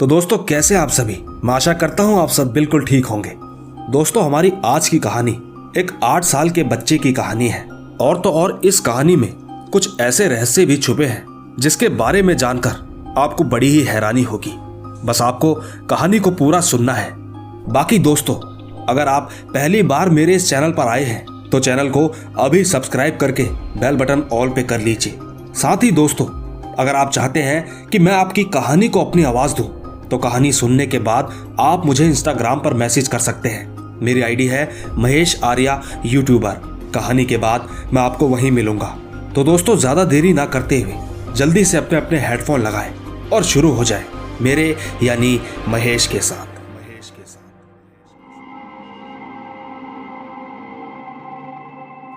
तो दोस्तों, कैसे आप सभी? मैं आशा करता हूँ आप सब बिल्कुल ठीक होंगे। दोस्तों, हमारी आज की कहानी एक आठ साल के बच्चे की कहानी है। और तो और इस कहानी में कुछ ऐसे रहस्य भी छुपे हैं, जिसके बारे में जानकर आपको बड़ी ही हैरानी होगी। बस आपको कहानी को पूरा सुनना है। बाकी दोस्तों, अगर आप पहली बार मेरे इस चैनल पर आए हैं तो चैनल को अभी सब्सक्राइब करके बेल बटन ऑल पे कर लीजिए। साथ ही दोस्तों, अगर आप चाहते हैं कि मैं आपकी कहानी को अपनी आवाज़ दूँ तो कहानी सुनने के बाद आप मुझे इंस्टाग्राम पर मैसेज कर सकते हैं। मेरी आईडी है महेश आर्या यूट्यूबर कहानी के बाद मैं आपको वहीं मिलूँगा। तो दोस्तों, ज़्यादा देरी ना करते हुए जल्दी से अपने अपने हेडफोन लगाएँ और शुरू हो जाए मेरे यानी महेश के साथ।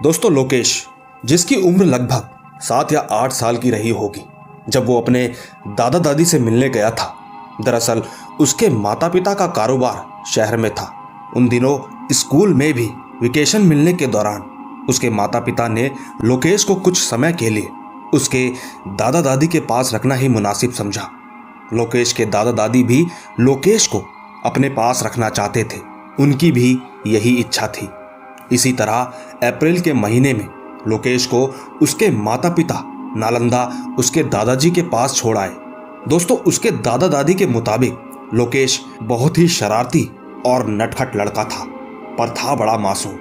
दोस्तों, लोकेश, जिसकी उम्र लगभग सात या आठ साल की रही होगी, जब वो अपने दादा दादी से मिलने गया था दरअसल, उसके माता पिता का कारोबार शहर में था। उन दिनों स्कूल में भी वेकेशन मिलने के दौरान उसके माता पिता ने लोकेश को कुछ समय के लिए उसके दादा दादी के पास रखना ही मुनासिब समझा। लोकेश के दादा दादी भी लोकेश को अपने पास रखना चाहते थे। उनकी भी यही इच्छा थी। इसी तरह अप्रैल के महीने में लोकेश को उसके माता पिता नालंदा उसके दादाजी के पास छोड़ आए। दोस्तों, उसके दादा दादी के मुताबिक, लोकेश बहुत ही शरारती और नटखट लड़का था, पर था बड़ा मासूम।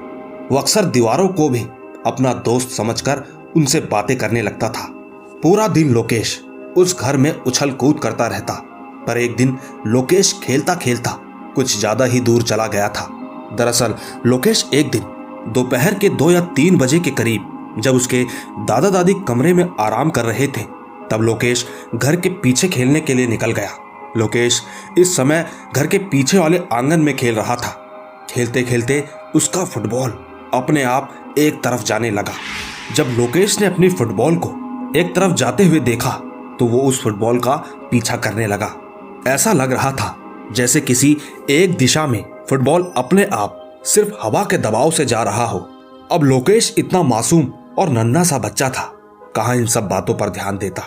वो अक्सर दीवारों को भी अपना दोस्त समझकर उनसे बातें करने लगता था। पूरा दिन लोकेश उस घर में उछल कूद करता रहता, पर एक दिन लोकेश खेलता खेलता कुछ ज़्यादा ही दूर चला गया था। दरअसल, लोकेश एक दिन दोपहर के दो या तीन बजे के करीब, जब उसके दादा दादी कमरे में आराम कर रहे थे तब लोकेश घर के पीछे खेलने के लिए निकल गया। लोकेश इस समय घर के पीछे वाले आँगन में खेल रहा था। खेलते खेलते उसका फुटबॉल अपने आप एक तरफ़ जाने लगा। जब लोकेश ने अपनी फुटबॉल को एक तरफ़ जाते हुए देखा तो वो उस फुटबॉल का पीछा करने लगा। ऐसा लग रहा था जैसे किसी एक दिशा में फुटबॉल अपने आप सिर्फ़ हवा के दबाव से जा रहा हो। अब लोकेश इतना मासूम और नन्ना सा बच्चा था, कहा इन सब बातों पर ध्यान देता?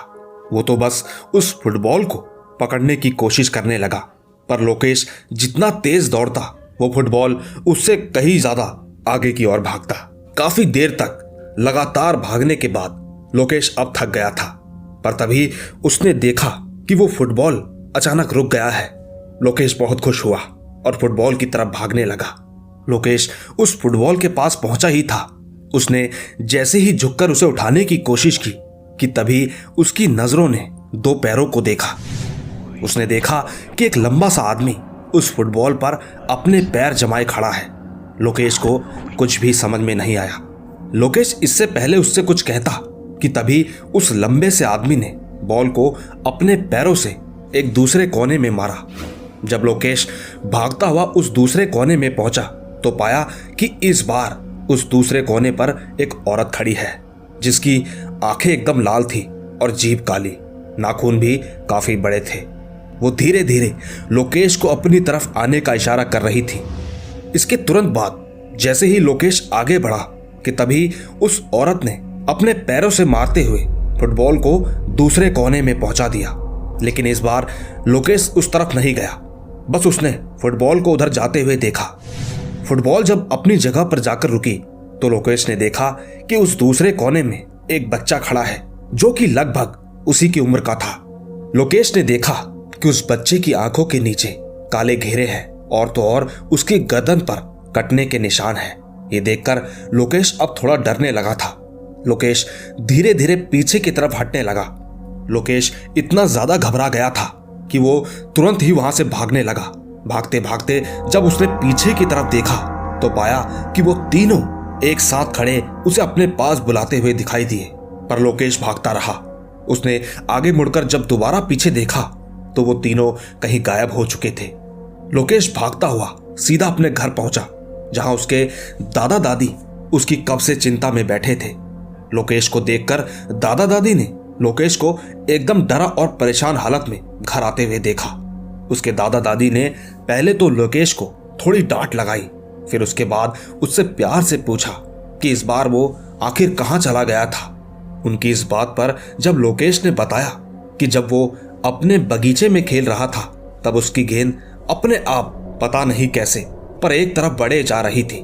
वो तो बस उस फुटबॉल को पकड़ने की कोशिश करने लगा। पर लोकेश जितना तेज दौड़ता, वो फुटबॉल उससे कहीं ज़्यादा आगे की ओर भागता। काफ़ी देर तक लगातार भागने के बाद लोकेश अब थक गया था। पर तभी उसने देखा कि वो फुटबॉल अचानक रुक गया है। लोकेश बहुत खुश हुआ और फुटबॉल की तरफ़ भागने लगा। लोकेश उस फुटबॉल के पास पहुँचा ही था। उसने जैसे ही झुककर उसे उठाने की कोशिश की कि तभी उसकी नज़रों ने दो पैरों को देखा। उसने देखा कि एक लंबा सा आदमी उस फुटबॉल पर अपने पैर जमाए खड़ा है। लोकेश को कुछ भी समझ में नहीं आया। लोकेश इससे पहले उससे कुछ कहता कि तभी उस लंबे से आदमी ने बॉल को अपने पैरों से एक दूसरे कोने में मारा। जब लोकेश भागता हुआ उस दूसरे कोने में पहुँचा तो पाया कि इस बार उस दूसरे कोने पर एक औरत खड़ी है, जिसकी आँखें एकदम लाल थी और जीभ काली। नाखून भी काफ़ी बड़े थे। वो धीरे धीरे लोकेश को अपनी तरफ़ आने का इशारा कर रही थी। इसके तुरंत बाद, जैसे ही लोकेश आगे बढ़ा कि तभी उस औरत ने अपने पैरों से मारते हुए फुटबॉल को दूसरे कोने में पहुँचा दिया। लेकिन इस बार लोकेश उस तरफ़ नहीं गया। बस उसने फुटबॉल को उधर जाते हुए देखा। फुटबॉल जब अपनी जगह पर जाकर रुकी तो लोकेश ने देखा कि उस दूसरे कोने में एक बच्चा खड़ा है, जो कि लगभग उसी की उम्र का था। लोकेश ने देखा कि उस बच्चे की आँखों के नीचे काले घेरे हैं और तो और उसकी गर्दन पर कटने के निशान हैं। ये देखकर लोकेश अब थोड़ा डरने लगा था। लोकेश धीरे धीरे पीछे की तरफ़ हटने लगा। लोकेश इतना ज़्यादा घबरा गया था कि वो तुरंत ही वहाँ से भागने लगा। भागते भागते जब उसने पीछे की तरफ़ देखा तो पाया कि वो तीनों एक साथ खड़े उसे अपने पास बुलाते हुए दिखाई दिए। पर लोकेश भागता रहा। उसने आगे मुड़कर जब दोबारा पीछे देखा तो वो तीनों कहीं गायब हो चुके थे। लोकेश भागता हुआ सीधा अपने घर पहुँचा, जहाँ उसके दादा दादी उसकी कब से चिंता में बैठे थे। लोकेश को देखकर दादा दादी ने लोकेश को एकदम डरा और परेशान हालत में घर आते हुए देखा। उसके दादा दादी ने पहले तो लोकेश को थोड़ी डांट लगाई फिर उसके बाद उससे प्यार से पूछा कि इस बार वो आखिर कहाँ चला गया था। उनकी इस बात पर जब लोकेश ने बताया कि जब वो अपने बगीचे में खेल रहा था, तब उसकी गेंद अपने आप पता नहीं कैसे पर एक तरफ़ बढ़े जा रही थी।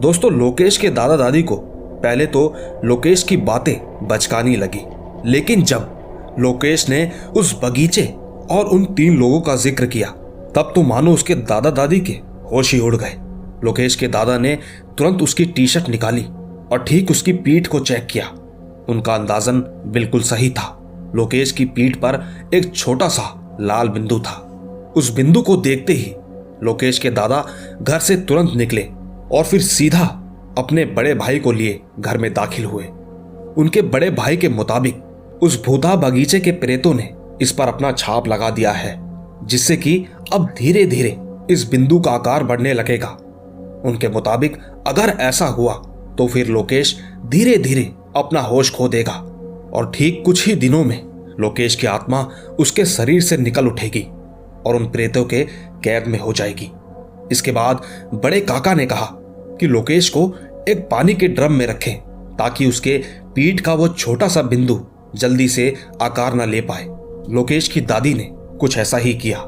दोस्तों, लोकेश के दादा दादी को पहले तो लोकेश की बातें बचकानी लगी, लेकिन जब लोकेश ने उस बगीचे और उन तीन लोगों का ज़िक्र किया, तब तो मानो उसके दादा दादी के होश ही उड़ गए। लोकेश के दादा ने तुरंत उसकी टी शर्ट निकाली और ठीक उसकी पीठ को चेक किया। उनका अंदाजन बिल्कुल सही था। लोकेश की पीठ पर एक छोटा सा लाल बिंदु था। उस बिंदु को देखते ही लोकेश के दादा घर से तुरंत निकले और फिर सीधा अपने बड़े भाई को लिए घर में दाखिल हुए। उनके बड़े भाई के मुताबिक उस भूता बगीचे के प्रेतों ने इस पर अपना छाप लगा दिया है, जिससे कि अब धीरे धीरे इस बिंदु का आकार बढ़ने लगेगा। उनके मुताबिक अगर ऐसा हुआ तो फिर लोकेश धीरे धीरे अपना होश खो देगा। और ठीक कुछ ही दिनों में लोकेश की आत्मा उसके शरीर से निकल उठेगी और उन प्रेतों के कैद में हो जाएगी। इसके बाद बड़े काका ने कहा कि लोकेश को एक पानी के ड्रम में रखें, ताकि उसके पीठ का वो छोटा सा बिंदु जल्दी से आकार न ले पाए। लोकेश की दादी ने कुछ ऐसा ही किया।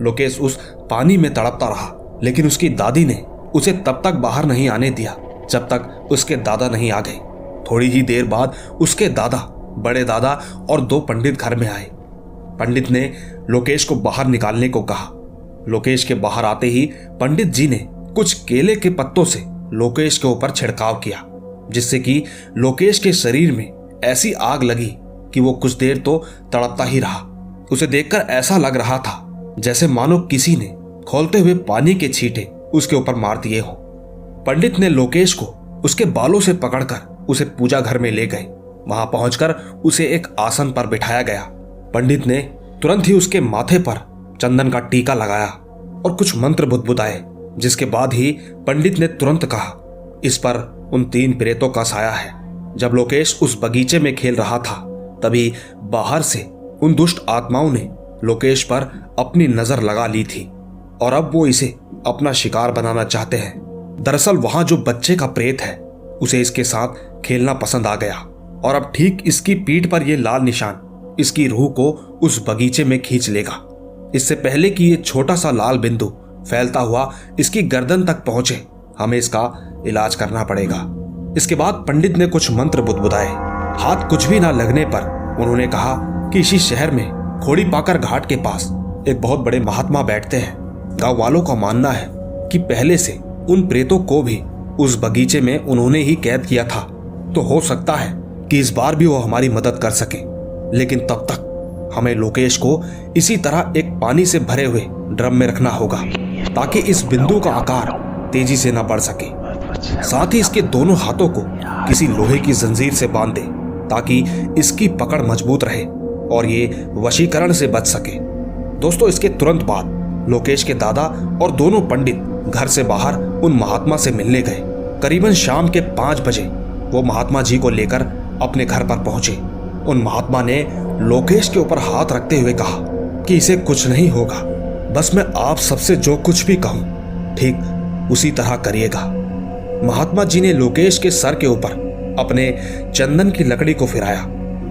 लोकेश उस पानी में तड़पता रहा, लेकिन उसकी दादी ने उसे तब तक बाहर नहीं आने दिया, जब तक उसके दादा नहीं आ गए। थोड़ी ही देर बाद उसके दादा, बड़े दादा और दो पंडित घर में आए। पंडित ने लोकेश को बाहर निकालने को कहा। लोकेश के बाहर आते ही पंडित जी ने कुछ केले के पत्तों से लोकेश के ऊपर छिड़काव किया, जिससे कि लोकेश के शरीर में ऐसी आग लगी कि वो कुछ देर तो तड़पता ही रहा। उसे देखकर ऐसा लग रहा था जैसे मानो किसी ने खोलते हुए पानी के छींटे उसके ऊपर मार दिए हो। पंडित ने लोकेश को उसके बालों से पकड़कर उसे पूजा घर में ले गए। वहाँ पहुंचकर उसे एक आसन पर बिठाया गया। पंडित ने तुरंत ही उसके माथे पर चंदन का टीका लगाया और कुछ मंत्र बुदबुदाए, जिसके बाद ही पंडित ने तुरंत कहा, इस पर उन तीन प्रेतों का साया है। जब लोकेश उस बगीचे में खेल रहा था, तभी बाहर से उन दुष्ट आत्माओं ने लोकेश पर अपनी नज़र लगा ली थी और अब वो इसे अपना शिकार बनाना चाहते हैं। दरअसल वहाँ जो बच्चे का प्रेत है, उसे इसके साथ खेलना पसंद आ गया। और अब ठीक इसकी पीठ पर यह लाल निशान इसकी रूह को उस बगीचे में खींच लेगा। इससे पहले कि ये छोटा सा लाल बिंदु फैलता हुआ इसकी गर्दन तक पहुँचे, हमें इसका इलाज करना पड़ेगा। इसके बाद पंडित ने कुछ मंत्र बुदबुदाए। हाथ कुछ भी ना लगने पर उन्होंने कहा कि इसी शहर में खोड़ी पाकर घाट के पास एक बहुत बड़े महात्मा बैठते हैं। गाँव वालों का मानना है कि पहले से उन प्रेतों को भी उस बगीचे में उन्होंने ही कैद किया था। तो हो सकता है कि इस बार भी वो हमारी मदद कर सके। लेकिन तब तक हमें लोकेश को इसी तरह एक पानी से भरे हुए ड्रम में रखना होगा, ताकि इस बिंदु का आकार तेज़ी से न बढ़ सके। साथ ही इसके दोनों हाथों को किसी लोहे की जंजीर से बाँध दे ताकि इसकी पकड़ मज़बूत रहे और ये वशीकरण से बच सके। दोस्तों, इसके तुरंत बाद लोकेश के दादा और दोनों पंडित घर से बाहर उन महात्मा से मिलने गए। करीबन शाम के पाँच बजे वो महात्मा जी को लेकर अपने घर पर पहुँचे। उन महात्मा ने लोकेश के ऊपर हाथ रखते हुए कहा कि इसे कुछ नहीं होगा, बस मैं आप सबसे जो कुछ भी कहूँ, ठीक उसी तरह करिएगा। महात्मा जी ने लोकेश के सर के ऊपर अपने चंदन की लकड़ी को फिराया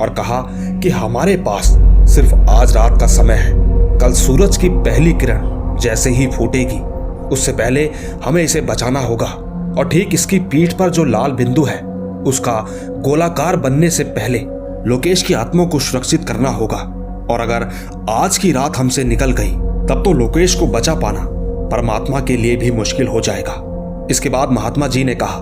और कहा कि हमारे पास सिर्फ़ आज रात का समय है। कल सूरज की पहली किरण जैसे ही फूटेगी, उससे पहले हमें इसे बचाना होगा। और ठीक इसकी पीठ पर जो लाल बिंदु है, उसका गोलाकार बनने से पहले लोकेश की आत्मा को सुरक्षित करना होगा। और अगर आज की रात हमसे निकल गई, तब तो लोकेश को बचा पाना परमात्मा के लिए भी मुश्किल हो जाएगा। इसके बाद महात्मा जी ने कहा,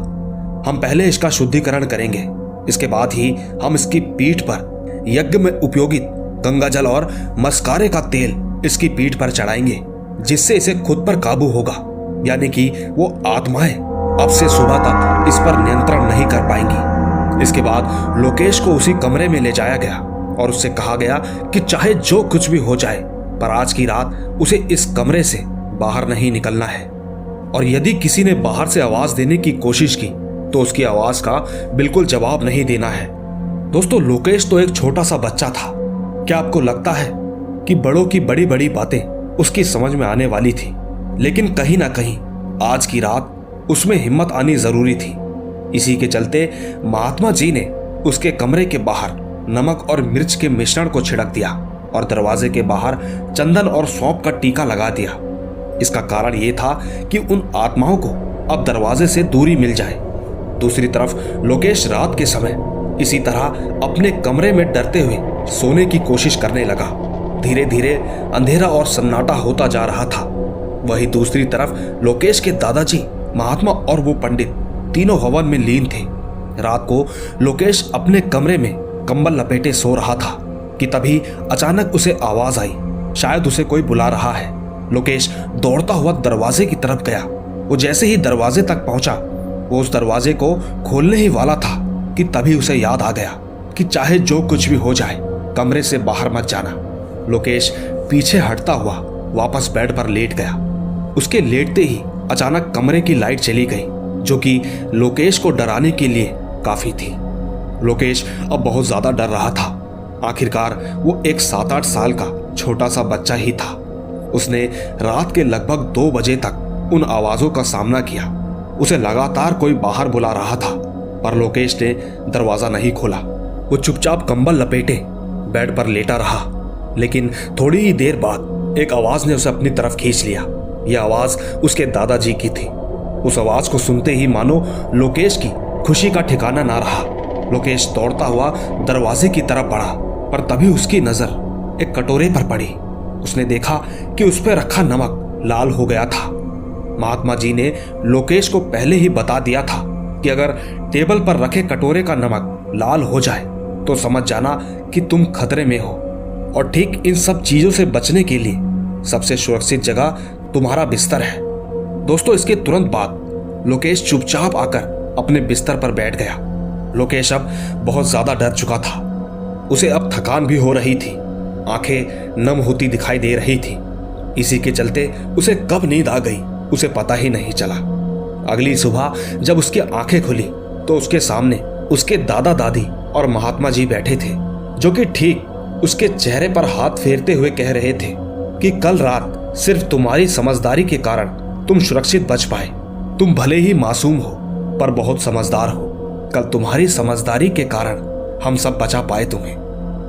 हम पहले इसका शुद्धिकरण करेंगे। इसके बाद ही हम इसकी पीठ पर यज्ञ में उपयोगित गंगा जल और मस्कारे का तेल इसकी पीठ पर चढ़ाएँगे, जिससे इसे खुद पर काबू होगा। यानी कि वो आत्माएँ अब से सुबह तक इस पर नियंत्रण नहीं कर पाएँगी। इसके बाद लोकेश को उसी कमरे में ले जाया गया और उससे कहा गया कि चाहे जो कुछ भी हो जाए, पर आज की रात उसे इस कमरे से बाहर नहीं निकलना है। और यदि किसी ने बाहर से आवाज़ देने की कोशिश की तो उसकी आवाज़ का बिल्कुल जवाब नहीं देना है। दोस्तों, लोकेश तो एक छोटा सा बच्चा था। क्या आपको लगता है कि बड़ों की बड़ी बड़ी बातें उसकी समझ में आने वाली थी। लेकिन कहीं ना कहीं आज की रात उसमें हिम्मत आनी ज़रूरी थी। इसी के चलते महात्मा जी ने उसके कमरे के बाहर नमक और मिर्च के मिश्रण को छिड़क दिया और दरवाजे के बाहर चंदन और सौंप का टीका लगा दिया। इसका कारण यह था कि उन आत्माओं को अब दरवाजे से दूरी मिल जाए। दूसरी तरफ़ लोकेश रात के समय इसी तरह अपने कमरे में डरते हुए सोने की कोशिश करने लगा। धीरे धीरे अंधेरा और सन्नाटा होता जा रहा था। वही दूसरी तरफ़ लोकेश के दादाजी, महात्मा और वो पंडित तीनों हवन में लीन थे। रात को लोकेश अपने कमरे में कंबल लपेटे सो रहा था कि तभी अचानक उसे आवाज़ आई। शायद उसे कोई बुला रहा है। लोकेश दौड़ता हुआ दरवाजे की तरफ़ गया। वो जैसे ही दरवाजे तक पहुँचा, वो उस दरवाजे को खोलने ही वाला था कि तभी उसे याद आ गया कि चाहे जो कुछ भी हो जाए, कमरे से बाहर मत जाना। लोकेश पीछे हटता हुआ वापस बेड पर लेट गया। उसके लेटते ही अचानक कमरे की लाइट चली गई, जो कि लोकेश को डराने के लिए काफ़ी थी। लोकेश अब बहुत ज़्यादा डर रहा था। आखिरकार वो एक सात आठ साल का छोटा सा बच्चा ही था। उसने रात के लगभग दो बजे तक उन आवाजों का सामना किया। उसे लगातार कोई बाहर बुला रहा था, पर लोकेश ने दरवाज़ा नहीं खोला। वो चुपचाप कंबल लपेटे, बेड पर लेटा रहा। लेकिन थोड़ी ही देर बाद एक आवाज़ ने उसे अपनी तरफ़ खींच लिया। यह आवाज़ उसके दादाजी की थी। उस आवाज़ को सुनते ही मानो लोकेश की खुशी का ठिकाना ना रहा। लोकेश दौड़ता हुआ दरवाजे की तरफ़ बढ़ा, पर तभी उसकी नज़र एक कटोरे पर पड़ी। उसने देखा कि उस पर रखा नमक लाल हो गया था। महात्मा जी ने लोकेश को पहले ही बता दिया था कि अगर टेबल पर रखे कटोरे का नमक लाल हो जाए तो समझ जाना कि तुम खतरे में हो। और ठीक इन सब चीज़ों से बचने के लिए सबसे सुरक्षित जगह तुम्हारा बिस्तर है। दोस्तों, इसके तुरंत बाद लोकेश चुपचाप आकर अपने बिस्तर पर बैठ गया। लोकेश अब बहुत ज़्यादा डर चुका था। उसे अब थकान भी हो रही थी। आँखें नम होती दिखाई दे रही थी। इसी के चलते उसे कब नींद आ गई, उसे पता ही नहीं चला। अगली सुबह जब उसकी आँखें खुली तो उसके सामने उसके दादा दादी और महात्मा जी बैठे थे, जो कि ठीक उसके चेहरे पर हाथ फेरते हुए कह रहे थे कि कल रात सिर्फ़ तुम्हारी समझदारी के कारण तुम सुरक्षित बच पाए। तुम भले ही मासूम हो, पर बहुत समझदार हो। कल तुम्हारी समझदारी के कारण हम सब बचा पाए तुम्हें।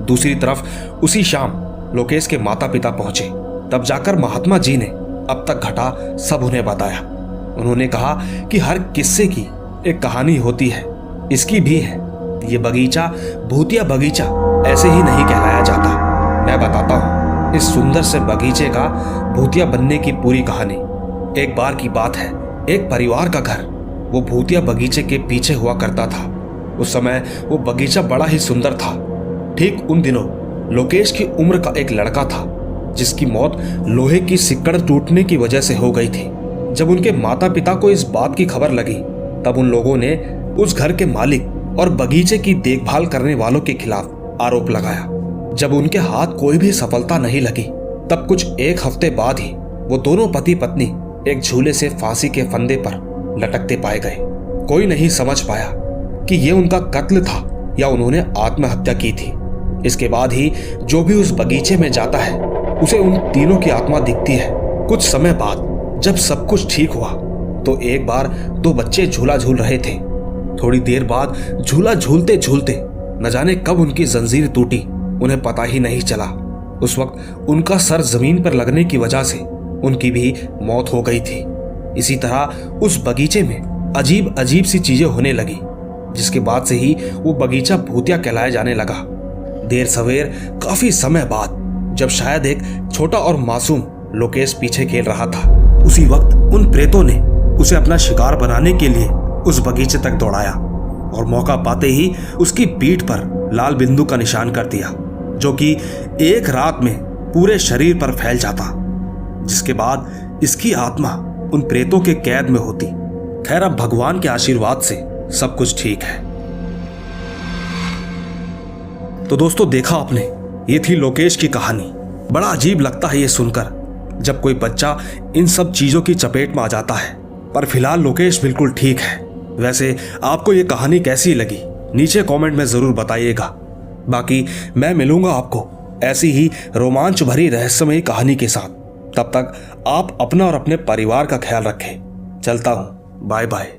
दूसरी तरफ़ उसी शाम लोकेश के माता पिता पहुँचे। तब जाकर महात्मा जी ने अब तक घटा सब उन्हें बताया। उन्होंने कहा कि हर किस्से की एक कहानी होती है। इसकी भी है। ये बगीचा, भूतिया बगीचा, ऐसे ही नहीं कहलाया जाता। मैं बताता हूँ, इस सुंदर से बगीचे का भूतिया बनने की पूरी कहानी। एक बार की बात है, एक परिवार का घर, वो भूतिया बगीचे के पीछे हुआ करता था। उस समय वो बगीचा बड़ा ही सुंदर था। ठीक उन दिनों, लोकेश की उम्र का एक लड़का था, जिसकी मौत लोहे की सिक्कड़ टूटने की वजह से हो गई थी। जब उनके माता पिता को इस बात की खबर लगी, तब उन लोगों ने उस घर के मालिक और बगीचे की देखभाल करने वालों के खिलाफ आरोप लगाया। जब उनके हाथ कोई भी सफलता नहीं लगी, तब कुछ एक हफ़्ते बाद ही वो दोनों पति पत्नी एक झूले से फांसी के फंदे पर लटकते पाए गए। कोई नहीं समझ पाया कि ये उनका कत्ल था या उन्होंने आत्महत्या की थी। इसके बाद ही जो भी उस बगीचे में जाता है, उसे उन तीनों की आत्मा दिखती है। कुछ समय बाद जब सब कुछ ठीक हुआ तो एक बार दो बच्चे झूला झूल रहे थे। थोड़ी देर बाद झूला झूलते झूलते न जाने कब उनकी जंजीर टूटी, उन्हें पता ही नहीं चला। उस वक्त उनका सर ज़मीन पर लगने की वजह से उनकी भी मौत हो गई थी। इसी तरह उस बगीचे में अजीब अजीब सी चीज़ें होने लगी, जिसके बाद से ही वो बगीचा भूतिया कहलाया जाने लगा। देर सवेर, काफ़ी समय बाद, जब शायद एक छोटा और मासूम लोकेश पीछे खेल रहा था, उसी वक्त उन प्रेतों ने उसे अपना शिकार बनाने के लिए उस बगीचे तक दौड़ाया और मौका पाते ही उसकी पीठ पर लाल बिंदु का निशान कर दिया, जो कि एक रात में पूरे शरीर पर फैल जाता, जिसके बाद इसकी आत्मा उन प्रेतों के कैद में होती। खैर, अब भगवान के आशीर्वाद से सब कुछ ठीक है। तो दोस्तों, देखा आपने, ये थी लोकेश की कहानी। बड़ा अजीब लगता है ये सुनकर, जब कोई बच्चा इन सब चीज़ों की चपेट में आ जाता है। पर फ़िलहाल लोकेश बिल्कुल ठीक है। वैसे आपको ये कहानी कैसी लगी? नीचे कमेंट में ज़रूर बताइएगा। बाकी मैं मिलूँगा आपको ऐसी ही रोमांच भरी रहस्यमयी कहानी के साथ। तब तक आप अपना और अपने परिवार का ख्याल रखें। चलता हूँ। Bye bye